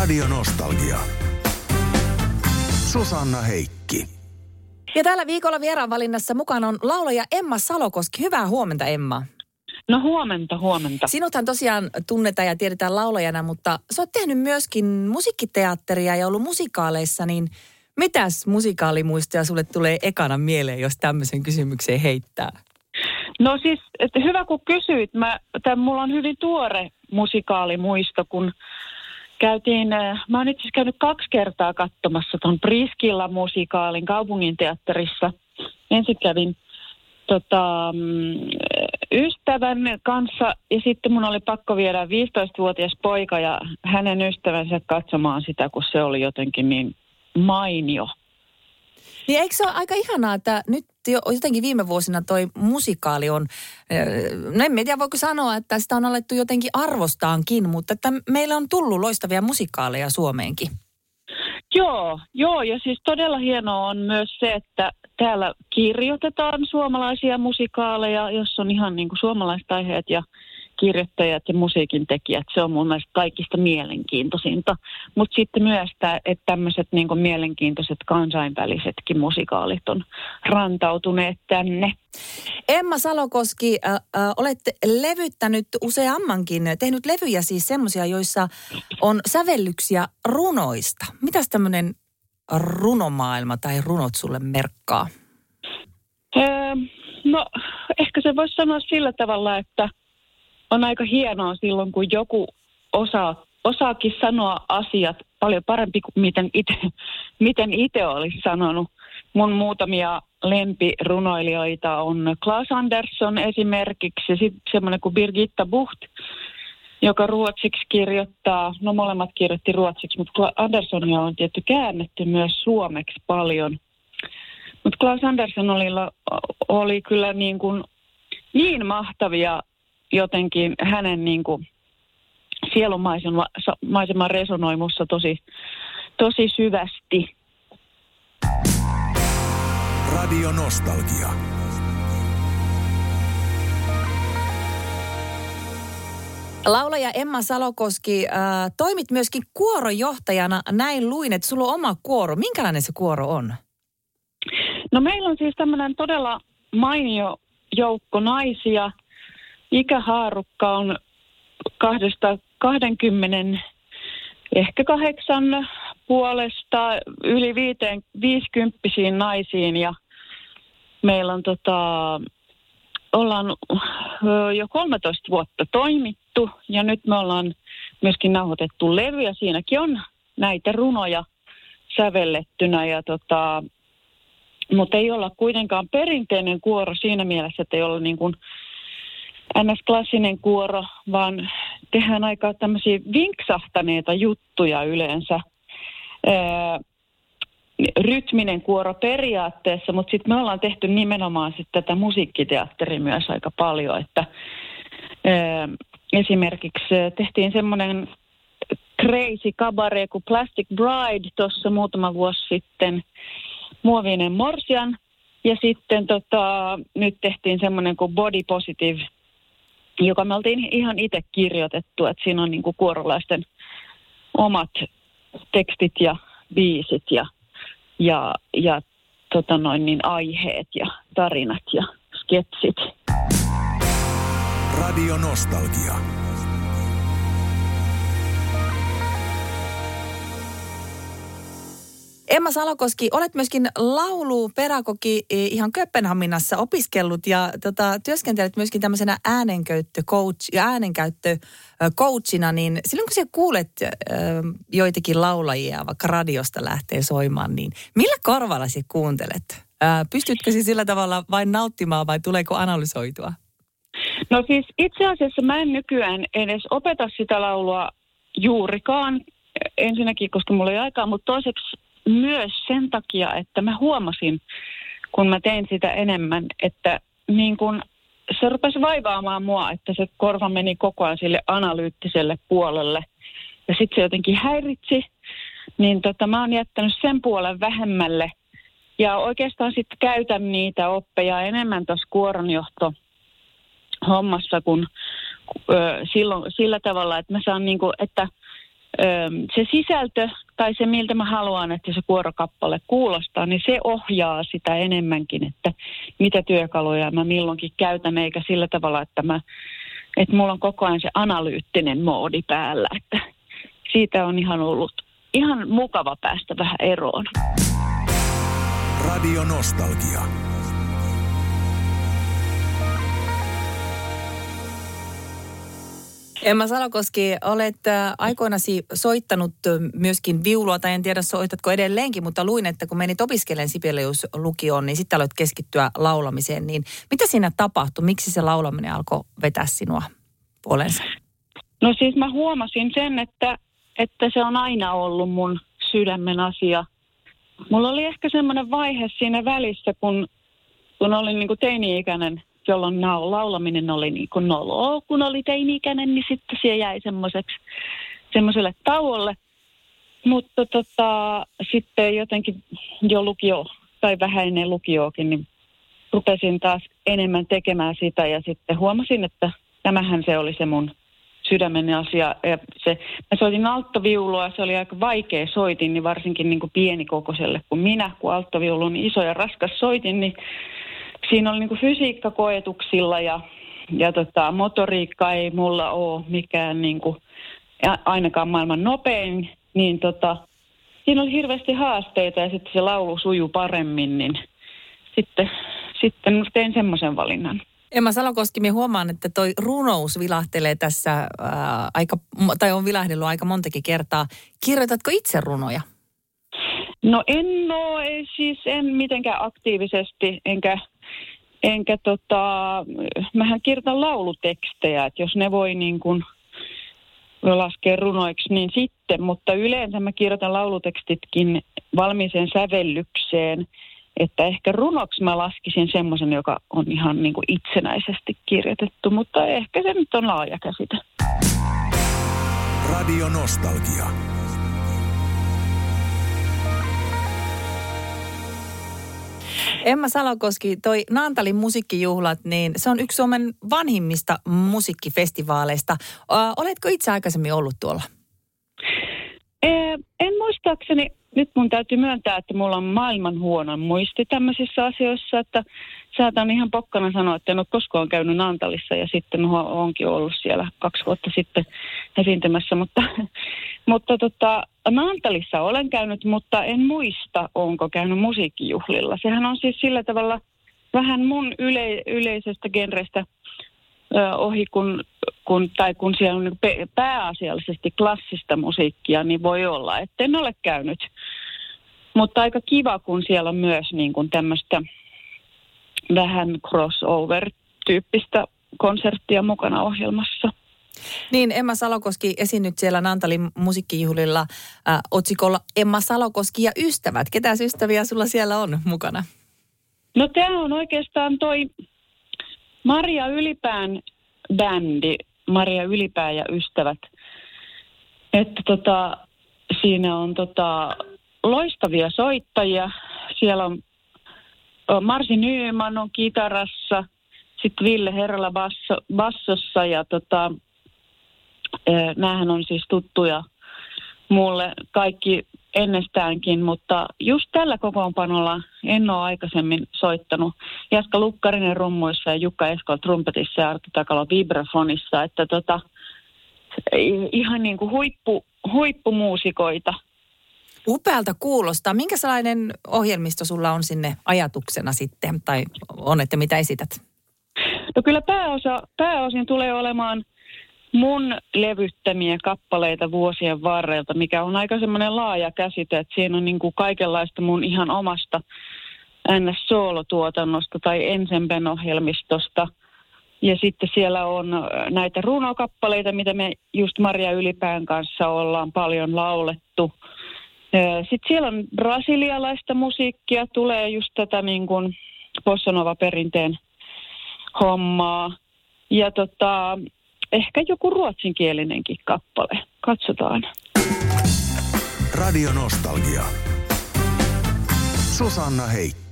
Radio Nostalgia. Susanna Heikki. Ja tällä viikolla vieraanvalinnassa mukana on laulaja Emma Salokoski. Hyvää huomenta Emma. No huomenta, huomenta. Sinuthan tosiaan tunnetaan ja tiedetään laulajana, mutta sä oot tehnyt myöskin musiikkiteatteria ja ollut musikaaleissa, niin mitäs musikaalimuistoja sulle tulee ekana mieleen, jos tämmöisen kysymykseen heittää? No siis, että hyvä kun kysyit. Mä, tämän, mulla on hyvin tuore musikaalimuisto, kun käytiin, äh, mä oon itse käynyt kaksi kertaa katsomassa ton Priskilla-musikaalin kaupunginteatterissa. Ensin kävin tota, mm, ystävän kanssa ja sitten mun oli pakko viedä 15-vuotias poika ja hänen ystävänsä katsomaan sitä, kun se oli jotenkin niin mainio. Niin eikö se ole aika ihanaa, että nyt jo, jotenkin viime vuosina toi musikaali on, no en tiedä voiko sanoa, että sitä on alettu jotenkin arvostaankin, mutta että meillä on tullut loistavia musikaaleja Suomeenkin. Joo, joo, ja siis todella hienoa on myös se, että täällä kirjoitetaan suomalaisia musikaaleja, jos on ihan niin kuin suomalaiset aiheet ja kirjoittajat ja musiikin tekijät. Se on mun mielestä kaikista mielenkiintoisinta. Mutta sitten myös, tää, että tämmöiset niin mielenkiintoiset kansainvälisetkin musikaalit on rantautuneet tänne. Emma Salokoski, äh, äh, olette levyttänyt useammankin, tehnyt levyjä siis semmoisia, joissa on sävellyksiä runoista. Mitäs tämmöinen runomaailma tai runot sulle merkkaa? Öö, no, ehkä se voisi sanoa sillä tavalla, että on aika hienoa silloin, kun joku osaa, osaakin sanoa asiat paljon parempi kuin miten itse miten ite olisi sanonut. Mun muutamia lempirunoilijoita on Klaas Andersson esimerkiksi sitten semmoinen kuin Birgitta Bucht, joka ruotsiksi kirjoittaa, no molemmat kirjoitti ruotsiksi, mutta Anderssonia on tietty käännetty myös suomeksi paljon. Mutta Klaas Andersson oli, oli kyllä niin, kuin niin mahtavia jotenkin hänen niin kuin sielunmaisema resonoi mussa tosi, tosi syvästi. Radio Nostalgia. Laulaja Emma Salokoski, äh, toimit myöskin kuorojohtajana. Näin luin, että sulla on oma kuoro. Minkälainen se kuoro on? No meillä on siis tämmöinen todella mainio joukko naisia. Ikähaarukka on kahdesta 20, ehkä kahdeksan puolesta yli viiteen, viisikymppisiin naisiin. Ja meillä on tota, ollaan jo 13 vuotta toimittu ja nyt me ollaan myöskin nauhoitettu levy ja siinäkin on näitä runoja sävellettynä ja tota, mutta ei olla kuitenkaan perinteinen kuoro siinä mielessä, että ei olla niin kuin NS-klassinen kuoro, vaan tehdään aika tämmöisiä vinksahtaneita juttuja yleensä. Ää, rytminen kuoro periaatteessa, mutta sitten me ollaan tehty nimenomaan sit tätä musiikkiteatteria myös aika paljon, että ää, esimerkiksi tehtiin semmoinen crazy cabaret kuin Plastic Bride tuossa muutama vuosi sitten, muovinen morsian, ja sitten tota, nyt tehtiin semmoinen kuin Body Positive joka me oltiin ihan itse kirjoitettu, että siinä on niin kuin kuorolaisten omat tekstit ja biisit ja, ja, ja tota noin, niin aiheet ja tarinat ja sketsit. Radio Nostalgia. Emma Salokoski, olet myöskin laulupedagogi eh, ihan Kööpenhaminassa opiskellut ja tota, työskentelet myöskin tämmöisenä äänenkäyttöcoach, äänenkäyttöcoachina, niin silloin kun sä kuulet äh, joitakin laulajia vaikka radiosta lähtee soimaan, niin millä korvalla sä kuuntelet? Äh, pystytkö siis sillä tavalla vain nauttimaan vai tuleeko analysoitua? No siis itse asiassa mä en nykyään edes opeta sitä laulua juurikaan. Ensinnäkin, koska mulla ei aikaa, mutta toiseksi myös sen takia, että mä huomasin, kun mä tein sitä enemmän, että niin kun se rupesi vaivaamaan mua, että se korva meni koko ajan sille analyyttiselle puolelle. Ja sitten se jotenkin häiritsi, niin tota, mä oon jättänyt sen puolen vähemmälle. Ja oikeastaan sitten käytän niitä oppeja enemmän tuossa kuoronjohto hommassa, kun ö, silloin, sillä tavalla, että mä saan niinku, että se sisältö tai se, miltä mä haluan, että se kuorokappale kuulostaa, niin se ohjaa sitä enemmänkin, että mitä työkaluja mä milloinkin käytän, eikä sillä tavalla, että, mä, että mulla on koko ajan se analyyttinen moodi päällä, että siitä on ihan ollut ihan mukava päästä vähän eroon. Radio Nostalgia. Emma Salokoski, olet äh, aikoinasi soittanut äh, myöskin viulua, tai en tiedä soitatko edelleenkin, mutta luin, että kun menit opiskelemaan Sibelius lukioon, niin sitten aloit keskittyä laulamiseen. Niin mitä siinä tapahtui? Miksi se laulaminen alkoi vetää sinua puolensa? No siis mä huomasin sen, että, että se on aina ollut mun sydämen asia. Mulla oli ehkä semmoinen vaihe siinä välissä, kun, kun olin niin kuin teini-ikäinen jolloin laulaminen oli niin kuin noloa, kun oli teini-ikäinen, niin sitten se jäi semmoiselle tauolle. Mutta tota, sitten jotenkin jo lukio, tai vähän ennen lukioakin, niin rupesin taas enemmän tekemään sitä ja sitten huomasin, että tämähän se oli se mun sydämen asia. Ja se, mä soitin alttoviulua, se oli aika vaikea soitin, niin varsinkin niin kuin pienikokoiselle kuin minä, kun alttoviulu on iso ja raskas soitin, niin siinä oli niin kuin fysiikkakoetuksilla ja, ja tota, motoriikka ei mulla ole mikään niin kuin, ainakaan maailman nopein, niin tota, siinä oli hirveästi haasteita ja sitten se laulu sujuu paremmin, niin sitten, sitten tein semmoisen valinnan. Emma Salokoski, minä huomaan, että toi runous vilahtelee tässä ää, aika, tai on vilahdellut aika montakin kertaa. Kirjoitatko itse runoja? No en ole, ei, siis en mitenkään aktiivisesti, enkä Enkä tota, mähän kirjoitan laulutekstejä, että jos ne voi niin kuin laskea runoiksi, niin sitten, mutta yleensä mä kirjoitan laulutekstitkin valmiiseen sävellykseen, että ehkä runoksi mä laskisin semmoisen, joka on ihan niin kuin itsenäisesti kirjoitettu, mutta ehkä se nyt on laaja käsite. Radio Nostalgia. Emma Salokoski, toi Naantalin musiikkijuhlat, niin se on yksi Suomen vanhimmista musiikkifestivaaleista. oletko itse aikaisemmin ollut tuolla? En muistaakseni, nyt mun täytyy myöntää, että mulla on maailman huono muisti tämmöisissä asioissa, että saatan ihan pokkana sanoa, että en ole koskaan käynyt Naantalissa ja sitten onkin ollut siellä kaksi vuotta sitten esiintymässä, mutta, mutta tota, Naantalissa olen käynyt, mutta en muista, onko käynyt musiikkijuhlilla. Sehän on siis sillä tavalla vähän mun yle, yleisestä genrestä ohi, kun, kun, tai kun siellä on niin pääasiallisesti klassista musiikkia, niin voi olla, että en ole käynyt. Mutta aika kiva, kun siellä on myös niin kuin tämmöistä vähän crossover-tyyppistä konserttia mukana ohjelmassa. Niin, Emma Salokoski esiinnyt siellä Nantalin musiikkijuhlilla äh, otsikolla Emma Salokoski ja ystävät. Ketä ystäviä sulla siellä on mukana? No tämä on oikeastaan toi Maria Ylipään bändi, Maria Ylipää ja ystävät. Että tota, siinä on tota, loistavia soittajia. Siellä on Marsi Nyyman on kitarassa, sitten Ville Herrala basso, bassossa ja tota, näähän on siis tuttuja mulle kaikki ennestäänkin, mutta just tällä kokoonpanolla en ole aikaisemmin soittanut. Jaska Lukkarinen rummuissa ja Jukka Eskol trumpetissa ja Arto Takalo vibrafonissa, että tota, ihan niin kuin huippu, huippumuusikoita. Upealta kuulostaa. Minkä sellainen ohjelmisto sulla on sinne ajatuksena sitten, tai on, että mitä esität? No kyllä pääosa, pääosin tulee olemaan mun levyttämiä kappaleita vuosien varrelta, mikä on aika semmoinen laaja käsite, että siinä on niin kuin kaikenlaista mun ihan omasta NS-soolotuotannosta tai Ensemben ohjelmistosta. Ja sitten siellä on näitä runokappaleita, mitä me just Maria Ylipään kanssa ollaan paljon laulettu. Sitten siellä on brasilialaista musiikkia, tulee just tätä niin kuin Bossanova-perinteen hommaa. Ja tota, ehkä joku ruotsinkielinenkin kappale. Katsotaan. Radio Nostalgia. Susanna Heikki.